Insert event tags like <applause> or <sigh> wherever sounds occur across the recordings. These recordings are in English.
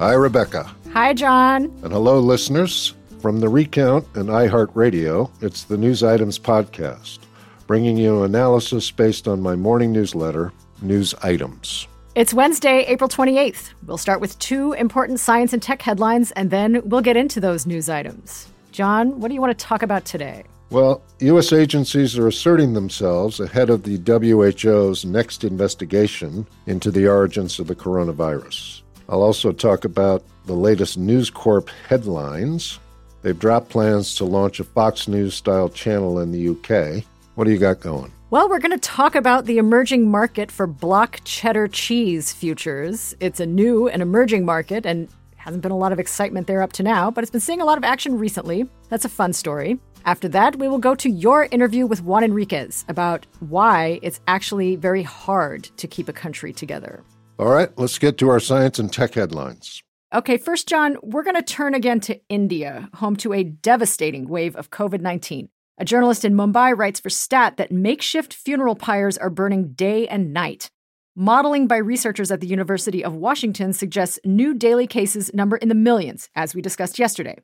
Hi, Rebecca. Hi, John. And hello, listeners. From the Recount and iHeartRadio, it's the News Items Podcast, bringing you analysis based on my morning newsletter, News Items. It's Wednesday, April 28th. We'll start with two important science and tech headlines, and then we'll get into those news items. John, what do you want to talk about today? Well, U.S. agencies are asserting themselves ahead of the WHO's next investigation into the origins of the coronavirus. I'll also talk about the latest News Corp headlines. They've dropped plans to launch a Fox News style channel in the UK. What do you got going? Well, we're going to talk about the emerging market for block cheddar cheese futures. It's a new and emerging market and hasn't been a lot of excitement there up to now, but it's been seeing a lot of action recently. That's a fun story. After that, we will go to your interview with Juan Enriquez about why it's actually very hard to keep a country together. All right, let's get to our science and tech headlines. Okay, first, John, we're going to turn again to India, home to a devastating wave of COVID 19. A journalist in Mumbai writes for Stat that makeshift funeral pyres are burning day and night. Modeling by researchers at the University of Washington suggests new daily cases number in the millions, as we discussed yesterday.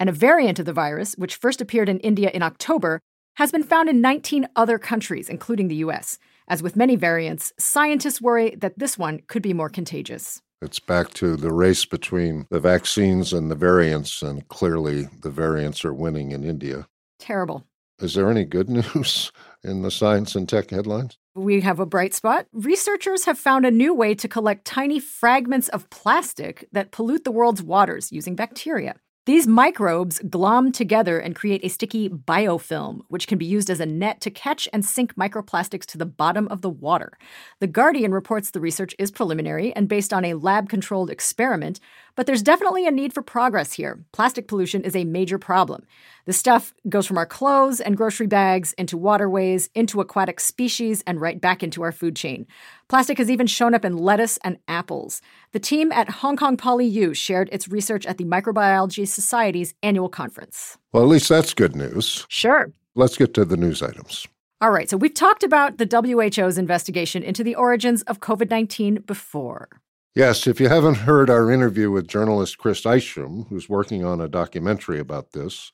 And a variant of the virus, which first appeared in India in October, has been found in 19 other countries, including the US. As with many variants, scientists worry that this one could be more contagious. It's back to the race between the vaccines and the variants, and clearly the variants are winning in India. Terrible. Is there any good <laughs> news in the science and tech headlines? We have a bright spot. Researchers have found a new way to collect tiny fragments of plastic that pollute the world's waters using bacteria. These microbes glom together and create a sticky biofilm, which can be used as a net to catch and sink microplastics to the bottom of the water. The Guardian reports the research is preliminary and based on a lab controlled experiment, but there's definitely a need for progress here. Plastic pollution is a major problem. The stuff goes from our clothes and grocery bags into waterways, into aquatic species, and right back into our food chain. Plastic has even shown up in lettuce and apples. The team at Hong Kong Poly U shared its research at the Microbiology Society's annual conference. Well, at least that's good news. Sure. Let's get to the news items. All right, so we've talked about the WHO's investigation into the origins of COVID 19 before. Yes, if you haven't heard our interview with journalist Chris Isham, who's working on a documentary about this,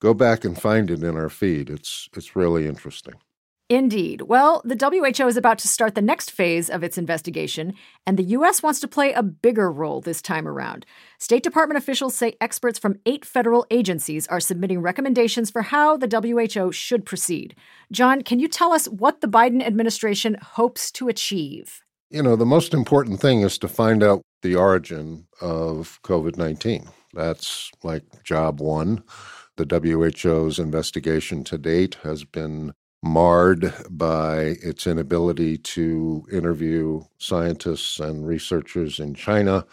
go back and find it in our feed. It's it's really interesting. Indeed. Well, the WHO is about to start the next phase of its investigation, and the U.S. wants to play a bigger role this time around. State Department officials say experts from eight federal agencies are submitting recommendations for how the WHO should proceed. John, can you tell us what the Biden administration hopes to achieve? You know, the most important thing is to find out the origin of COVID 19. That's like job one. The WHO's investigation to date has been marred by its inability to interview scientists and researchers in China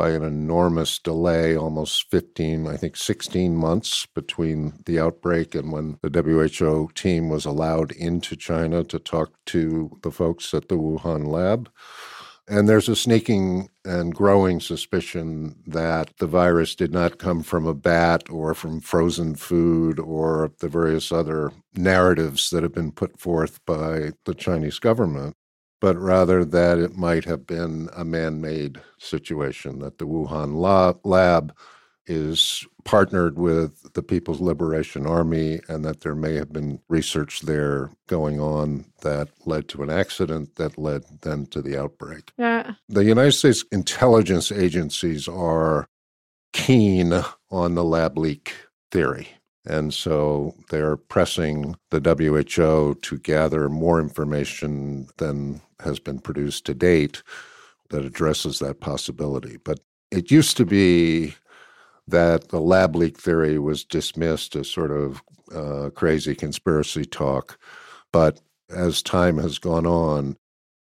by an enormous delay, almost 15, I think 16 months between the outbreak and when the WHO team was allowed into China to talk to the folks at the Wuhan lab. And there's a sneaking and growing suspicion that the virus did not come from a bat or from frozen food or the various other narratives that have been put forth by the Chinese government, but rather that it might have been a man made situation, that the Wuhan lab is partnered with the People's Liberation Army and that there may have been research there going on that led to an accident that led then to the outbreak. Yeah. The United States intelligence agencies are keen on the lab leak theory. And so they're pressing the WHO to gather more information than has been produced to date that addresses that possibility. But it used to be that the lab leak theory was dismissed as sort of uh, crazy conspiracy talk. But as time has gone on,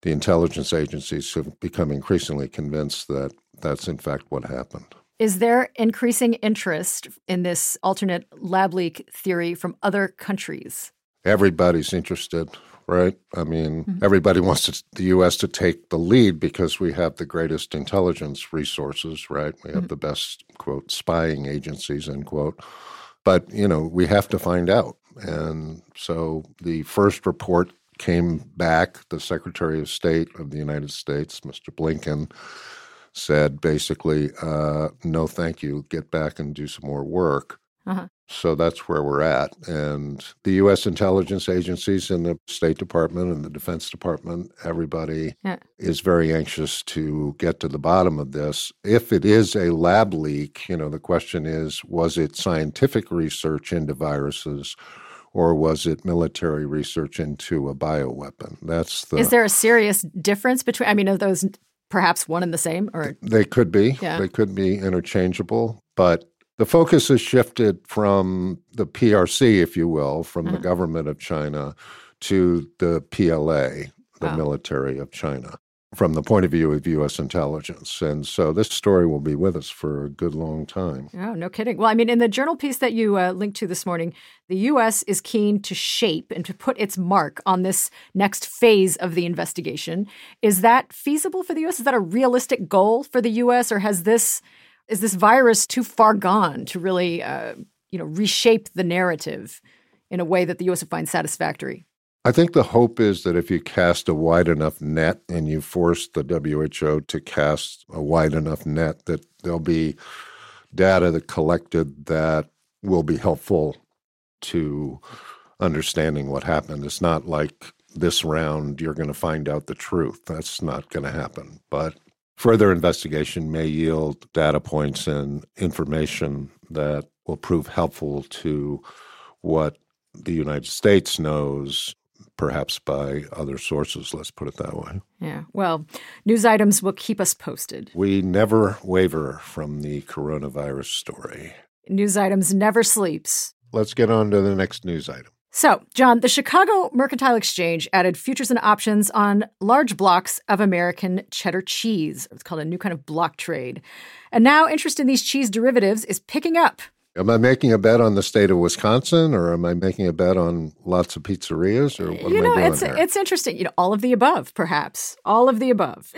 the intelligence agencies have become increasingly convinced that that's in fact what happened. Is there increasing interest in this alternate lab leak theory from other countries? Everybody's interested, right? I mean, mm-hmm. everybody wants to, the U.S. to take the lead because we have the greatest intelligence resources, right? We have mm-hmm. the best, quote, spying agencies, end quote. But, you know, we have to find out. And so the first report came back. The Secretary of State of the United States, Mr. Blinken, said basically, uh, no, thank you, get back and do some more work. Uh-huh. So that's where we're at. And the U.S. intelligence agencies and the State Department and the Defense Department, everybody yeah. is very anxious to get to the bottom of this. If it is a lab leak, you know, the question is was it scientific research into viruses? Or was it military research into a bioweapon? That's the. Is there a serious difference between? I mean, are those perhaps one and the same or they could be yeah. they could be interchangeable but the focus has shifted from the PRC if you will from uh-huh. the government of China to the PLA the wow. military of China from the point of view of U.S. intelligence. And so this story will be with us for a good long time. Oh, no kidding. Well, I mean, in the journal piece that you uh, linked to this morning, the U.S. is keen to shape and to put its mark on this next phase of the investigation. Is that feasible for the U.S.? Is that a realistic goal for the U.S., or has this is this virus too far gone to really, uh, you know, reshape the narrative in a way that the U.S. would find satisfactory? I think the hope is that if you cast a wide enough net and you force the WHO to cast a wide enough net, that there'll be data that collected that will be helpful to understanding what happened. It's not like this round you're going to find out the truth. That's not going to happen. But further investigation may yield data points and information that will prove helpful to what the United States knows perhaps by other sources, let's put it that way. Yeah. Well, news items will keep us posted. We never waver from the coronavirus story. News items never sleeps. Let's get on to the next news item. So, John, the Chicago Mercantile Exchange added futures and options on large blocks of American cheddar cheese. It's called a new kind of block trade. And now interest in these cheese derivatives is picking up. Am I making a bet on the state of Wisconsin, or am I making a bet on lots of pizzerias, or what you know, am I doing it's here? it's interesting. You know, all of the above, perhaps all of the above.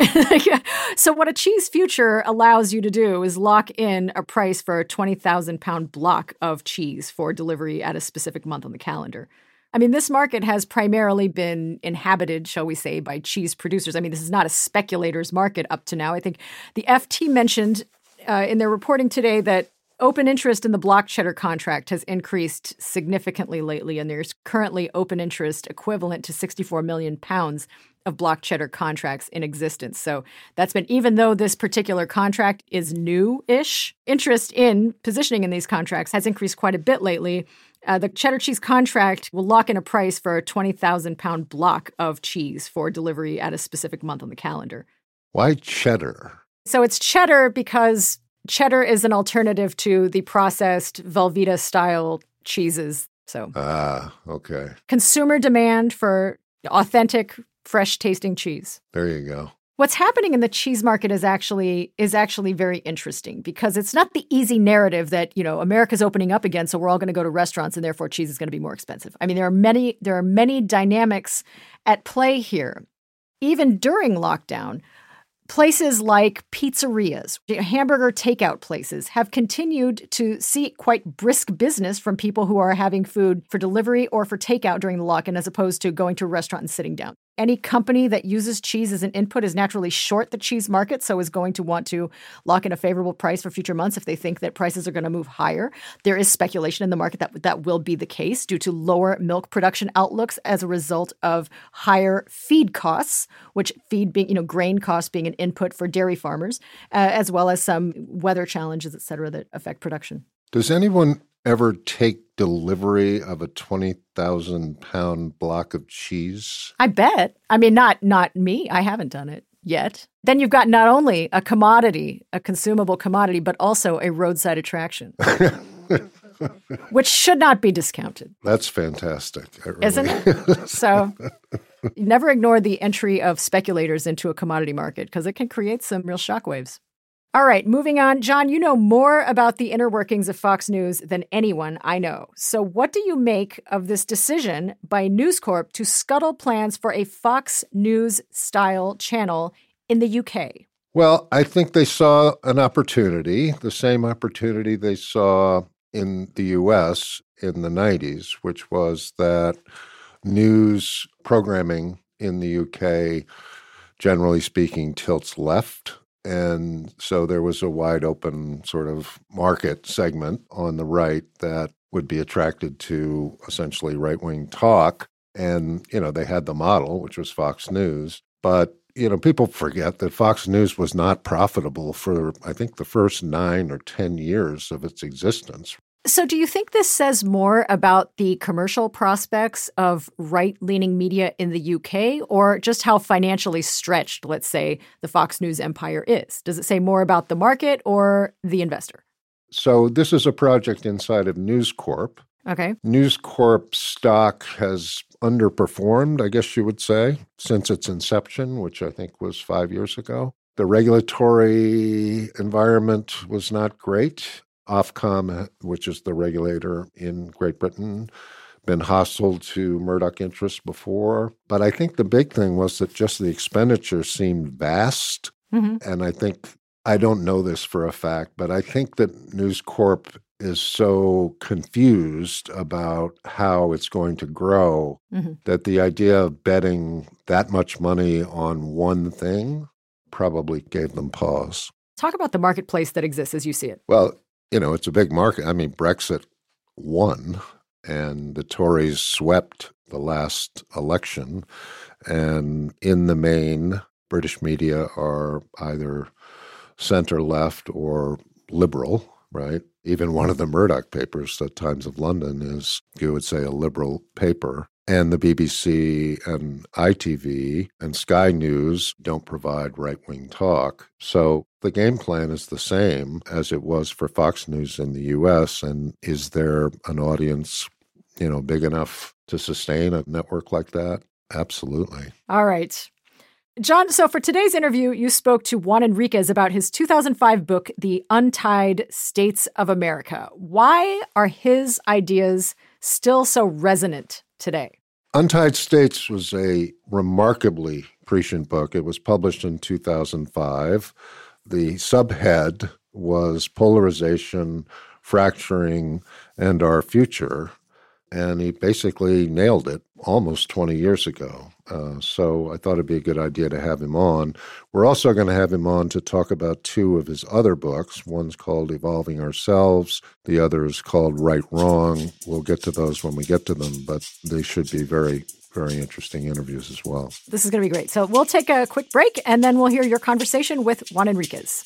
<laughs> so, what a cheese future allows you to do is lock in a price for a twenty thousand pound block of cheese for delivery at a specific month on the calendar. I mean, this market has primarily been inhabited, shall we say, by cheese producers. I mean, this is not a speculator's market up to now. I think the FT mentioned uh, in their reporting today that Open interest in the block cheddar contract has increased significantly lately, and there's currently open interest equivalent to 64 million pounds of block cheddar contracts in existence. So that's been, even though this particular contract is new ish, interest in positioning in these contracts has increased quite a bit lately. Uh, the cheddar cheese contract will lock in a price for a 20,000 pound block of cheese for delivery at a specific month on the calendar. Why cheddar? So it's cheddar because cheddar is an alternative to the processed Velveeta style cheeses. So, ah, okay. Consumer demand for authentic, fresh tasting cheese. There you go. What's happening in the cheese market is actually is actually very interesting because it's not the easy narrative that, you know, America's opening up again so we're all going to go to restaurants and therefore cheese is going to be more expensive. I mean, there are many there are many dynamics at play here. Even during lockdown, Places like pizzerias, hamburger takeout places have continued to see quite brisk business from people who are having food for delivery or for takeout during the lock-in as opposed to going to a restaurant and sitting down. Any company that uses cheese as an input is naturally short the cheese market, so is going to want to lock in a favorable price for future months if they think that prices are going to move higher. There is speculation in the market that that will be the case due to lower milk production outlooks as a result of higher feed costs, which feed being, you know, grain costs being an input for dairy farmers, uh, as well as some weather challenges, et cetera, that affect production. Does anyone ever take delivery of a 20,000 pound block of cheese? I bet. I mean, not not me. I haven't done it yet. Then you've got not only a commodity, a consumable commodity, but also a roadside attraction. <laughs> which should not be discounted. That's fantastic. Really Isn't it? so never ignore the entry of speculators into a commodity market because it can create some real shockwaves. All right, moving on. John, you know more about the inner workings of Fox News than anyone I know. So, what do you make of this decision by News Corp to scuttle plans for a Fox News style channel in the UK? Well, I think they saw an opportunity, the same opportunity they saw in the US in the 90s, which was that news programming in the UK, generally speaking, tilts left and so there was a wide open sort of market segment on the right that would be attracted to essentially right wing talk. And, you know, they had the model, which was Fox News. But, you know, people forget that Fox News was not profitable for, I think, the first nine or 10 years of its existence. So, do you think this says more about the commercial prospects of right leaning media in the UK or just how financially stretched, let's say, the Fox News empire is? Does it say more about the market or the investor? So, this is a project inside of News Corp. Okay. News Corp stock has underperformed, I guess you would say, since its inception, which I think was five years ago. The regulatory environment was not great. Ofcom, which is the regulator in Great Britain, been hostile to Murdoch interests before. But I think the big thing was that just the expenditure seemed vast. Mm-hmm. And I think, I don't know this for a fact, but I think that News Corp is so confused about how it's going to grow mm-hmm. that the idea of betting that much money on one thing probably gave them pause. Talk about the marketplace that exists as you see it. Well, you know, it's a big market. I mean, Brexit won, and the Tories swept the last election. And in the main, British media are either center left or liberal, right? Even one of the Murdoch papers, the Times of London, is, you would say, a liberal paper and the BBC and ITV and Sky News don't provide right wing talk. So the game plan is the same as it was for Fox News in the US. And is there an audience, you know, big enough to sustain a network like that? Absolutely. All right. John, so for today's interview, you spoke to Juan Enriquez about his 2005 book, The Untied States of America. Why are his ideas still so resonant today? Untied States was a remarkably prescient book. It was published in 2005. The subhead was Polarization, Fracturing, and Our Future and he basically nailed it almost 20 years ago. Uh, so I thought it'd be a good idea to have him on. We're also going to have him on to talk about two of his other books. One's called Evolving Ourselves, the other is called Right Wrong. We'll get to those when we get to them, but they should be very very interesting interviews as well. This is going to be great. So we'll take a quick break and then we'll hear your conversation with Juan Enriquez.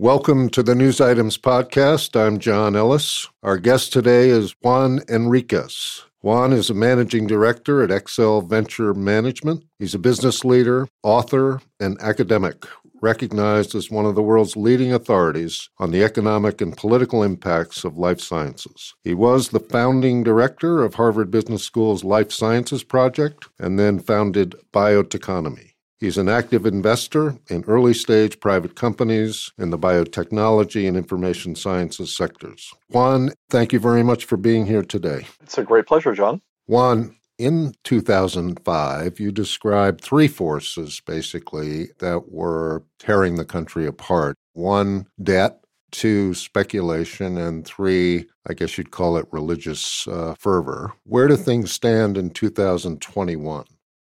Welcome to the News Items Podcast. I'm John Ellis. Our guest today is Juan Enriquez. Juan is a managing director at Excel Venture Management. He's a business leader, author, and academic recognized as one of the world's leading authorities on the economic and political impacts of life sciences. He was the founding director of Harvard Business School's Life Sciences Project and then founded Biotechonomy. He's an active investor in early stage private companies in the biotechnology and information sciences sectors. Juan, thank you very much for being here today. It's a great pleasure, John. Juan, in 2005, you described three forces basically that were tearing the country apart one, debt, two, speculation, and three, I guess you'd call it religious uh, fervor. Where do things stand in 2021?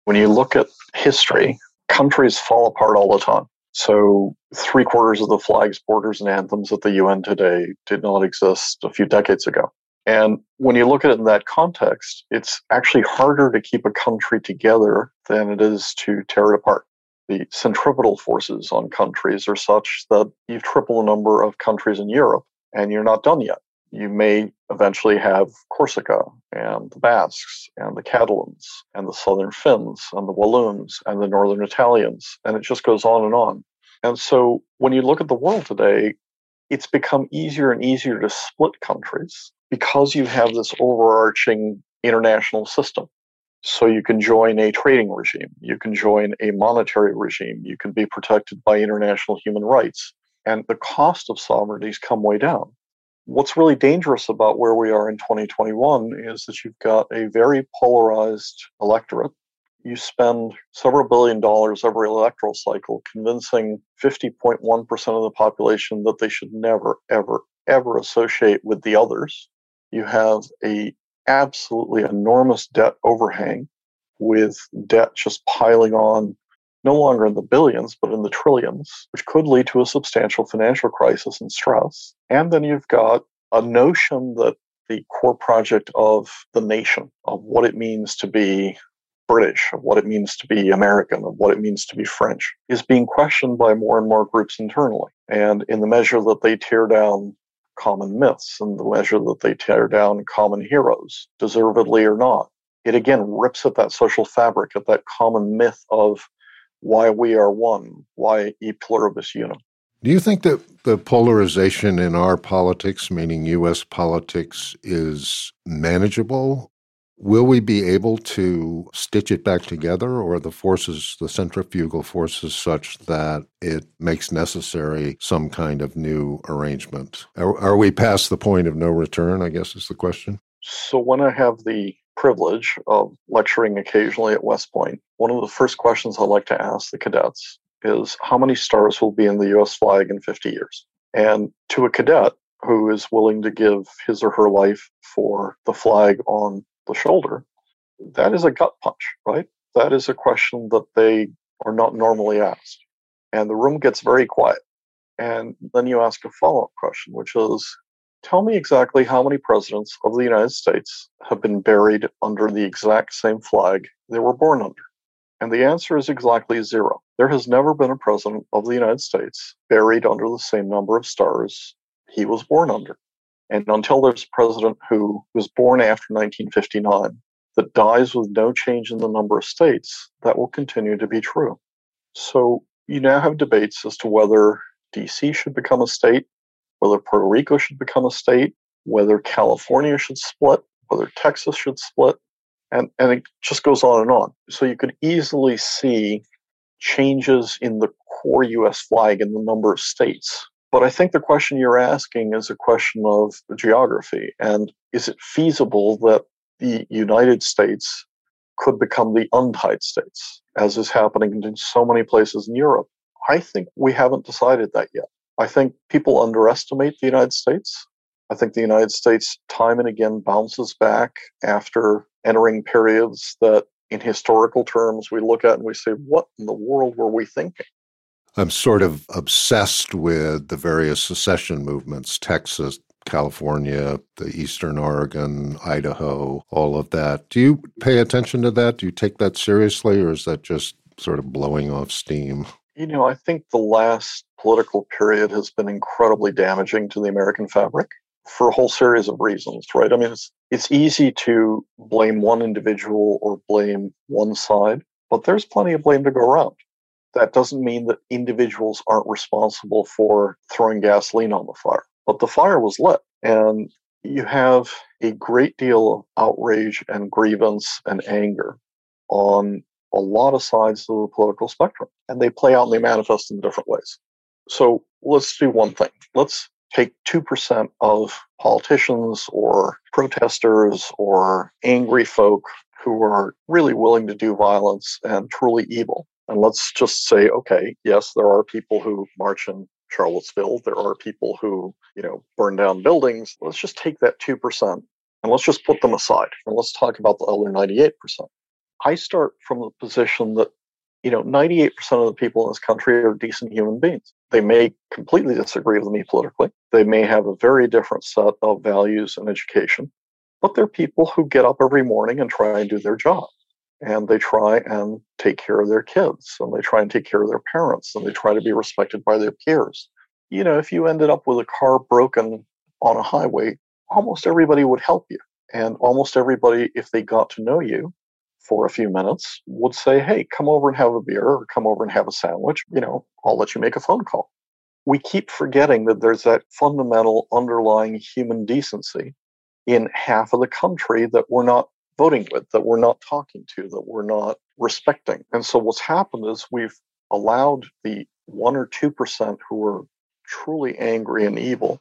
When you look at history, countries fall apart all the time. So, three quarters of the flags, borders, and anthems at the UN today did not exist a few decades ago. And when you look at it in that context, it's actually harder to keep a country together than it is to tear it apart. The centripetal forces on countries are such that you've tripled the number of countries in Europe and you're not done yet. You may eventually have Corsica and the Basques and the Catalans and the Southern Finns and the Walloons and the Northern Italians. And it just goes on and on. And so when you look at the world today, it's become easier and easier to split countries because you have this overarching international system. So you can join a trading regime, you can join a monetary regime, you can be protected by international human rights, and the cost of sovereignties come way down. What's really dangerous about where we are in 2021 is that you've got a very polarized electorate. You spend several billion dollars every electoral cycle convincing 50.1% of the population that they should never, ever, ever associate with the others you have a absolutely enormous debt overhang with debt just piling on no longer in the billions but in the trillions which could lead to a substantial financial crisis and stress and then you've got a notion that the core project of the nation of what it means to be British, of what it means to be American, of what it means to be French, is being questioned by more and more groups internally. And in the measure that they tear down common myths and the measure that they tear down common heroes, deservedly or not. It again rips at that social fabric, at that common myth of why we are one, why e pluribus unum. Do you think that the polarization in our politics, meaning U.S. politics, is manageable Will we be able to stitch it back together, or the forces, the centrifugal forces, such that it makes necessary some kind of new arrangement? Are, are, we past the point of no return? I guess is the question. So, when I have the privilege of lecturing occasionally at West Point, one of the first questions I like to ask the cadets is how many stars will be in the U.S. flag in 50 years? And to a cadet, who is willing to give his or her life for the flag on the shoulder, that is a gut punch, right? That is a question that they are not normally asked. And the room gets very quiet. And then you ask a follow up question, which is tell me exactly how many presidents of the United States have been buried under the exact same flag they were born under. And the answer is exactly zero. There has never been a president of the United States buried under the same number of stars he was born under. And until there's a president who was born after 1959 that dies with no change in the number of states, that will continue to be true. So you now have debates as to whether DC should become a state, whether Puerto Rico should become a state, whether California should split, whether Texas should split, and, and it just goes on and on. So you could easily see changes in the core US flag in the number of states but I think the question you're asking is a question of geography. And is it feasible that the United States could become the untied states, as is happening in so many places in Europe? I think we haven't decided that yet. I think people underestimate the United States. I think the United States time and again bounces back after entering periods that, in historical terms, we look at and we say, what in the world were we thinking? I'm sort of obsessed with the various secession movements, Texas, California, the Eastern Oregon, Idaho, all of that. Do you pay attention to that? Do you take that seriously, or is that just sort of blowing off steam? You know, I think the last political period has been incredibly damaging to the American fabric for a whole series of reasons, right? I mean, it's, it's easy to blame one individual or blame one side, but there's plenty of blame to go around. That doesn't mean that individuals aren't responsible for throwing gasoline on the fire. But the fire was lit, and you have a great deal of outrage and grievance and anger on a lot of sides of the political spectrum, and they play out and they manifest in different ways. So let's do one thing. Let's take 2% of politicians or protesters or angry folk who are really willing to do violence and truly evil. And let's just say, okay, yes, there are people who march in Charlottesville. There are people who, you know, burn down buildings. Let's just take that 2% and let's just put them aside and let's talk about the other 98%. I start from the position that, you know, 98% of the people in this country are decent human beings. They may completely disagree with me politically. They may have a very different set of values and education, but they're people who get up every morning and try and do their job. And they try and take care of their kids and they try and take care of their parents and they try to be respected by their peers. You know, if you ended up with a car broken on a highway, almost everybody would help you. And almost everybody, if they got to know you, for a few minutes would say, Hey, come over and have a beer or come over and have a sandwich. You know, I'll let you make a phone call. We keep forgetting that there's that fundamental underlying human decency in half of the country that we're not voting with, that we're not talking to, that we're not respecting. And so what's happened is we've allowed the one or 2% who are truly angry and evil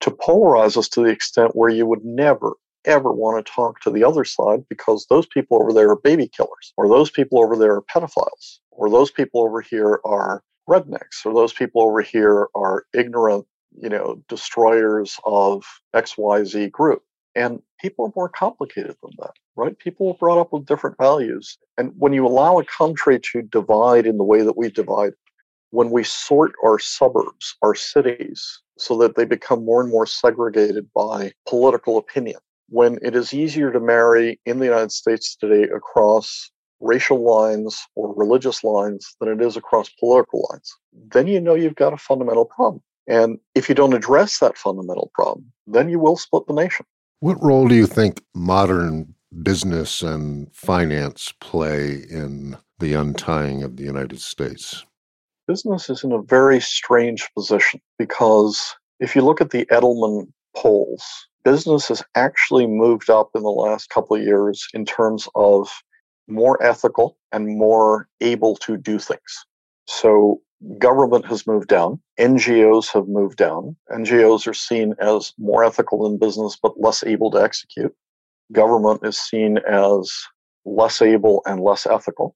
to polarize us to the extent where you would never, ever want to talk to the other side because those people over there are baby killers, or those people over there are pedophiles, or those people over here are rednecks, or those people over here are ignorant, you know, destroyers of XYZ group. And people are more complicated than that, right? People are brought up with different values. And when you allow a country to divide in the way that we divide, when we sort our suburbs, our cities, so that they become more and more segregated by political opinion, when it is easier to marry in the United States today across racial lines or religious lines than it is across political lines, then you know you've got a fundamental problem. And if you don't address that fundamental problem, then you will split the nation. What role do you think modern business and finance play in the untying of the United States? Business is in a very strange position because if you look at the Edelman polls, business has actually moved up in the last couple of years in terms of more ethical and more able to do things. So government has moved down, NGOs have moved down. NGOs are seen as more ethical in business but less able to execute. Government is seen as less able and less ethical.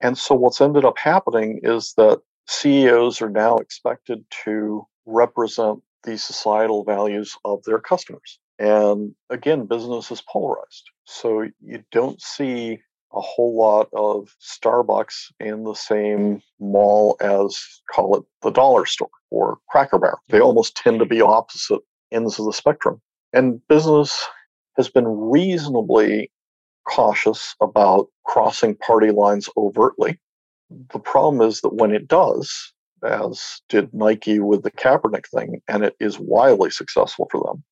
And so what's ended up happening is that CEOs are now expected to represent the societal values of their customers. And again, business is polarized. So you don't see a whole lot of Starbucks in the same mall as, call it, the dollar store or Cracker Barrel. They mm-hmm. almost tend to be opposite ends of the spectrum. And business has been reasonably cautious about crossing party lines overtly. The problem is that when it does, as did Nike with the Kaepernick thing, and it is wildly successful for them,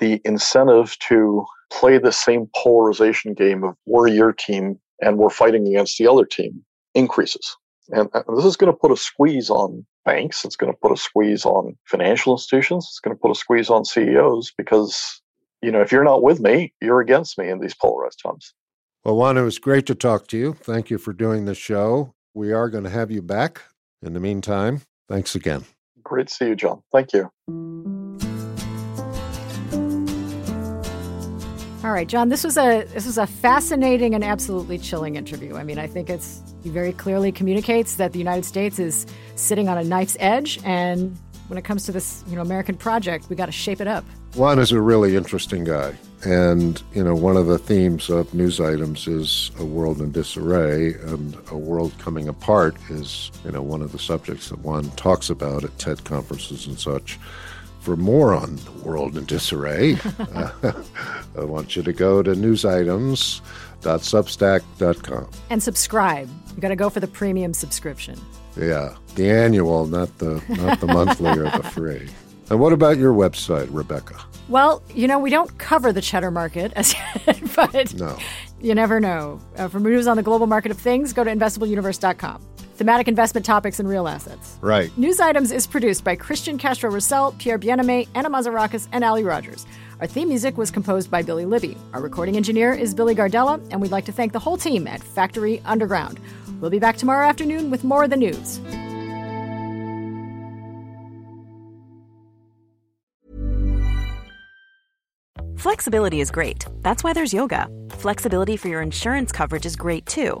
the incentive to play the same polarization game of we're your team and we're fighting against the other team increases. And uh, this is going to put a squeeze on banks. It's going to put a squeeze on financial institutions. It's going to put a squeeze on CEOs because, you know, if you're not with me, you're against me in these polarized times. Well, Juan, it was great to talk to you. Thank you for doing the show. We are going to have you back. In the meantime, thanks again. Great to see you, John. Thank you. All right, John, this was a this was a fascinating and absolutely chilling interview. I mean, I think it's he very clearly communicates that the United States is sitting on a knife's edge and when it comes to this, you know, American project, we got to shape it up. Juan is a really interesting guy. And, you know, one of the themes of news items is a world in disarray, and a world coming apart is, you know, one of the subjects that Juan talks about at TED conferences and such. For more on the world in disarray, <laughs> uh, <laughs> I want you to go to newsitems.substack.com. And subscribe. You got to go for the premium subscription. Yeah, the annual, not the not the monthly or the free. And what about your website, Rebecca? Well, you know, we don't cover the cheddar market, as yet, <laughs> but No. you never know. Uh, for news on the global market of things, go to investableuniverse.com. Thematic investment topics and real assets. Right. News Items is produced by Christian Castro Russell, Pierre Bienaimé, Anna Mazarakis, and Ali Rogers. Our theme music was composed by Billy Libby. Our recording engineer is Billy Gardella, and we'd like to thank the whole team at Factory Underground. We'll be back tomorrow afternoon with more of the news. Flexibility is great. That's why there's yoga. Flexibility for your insurance coverage is great too.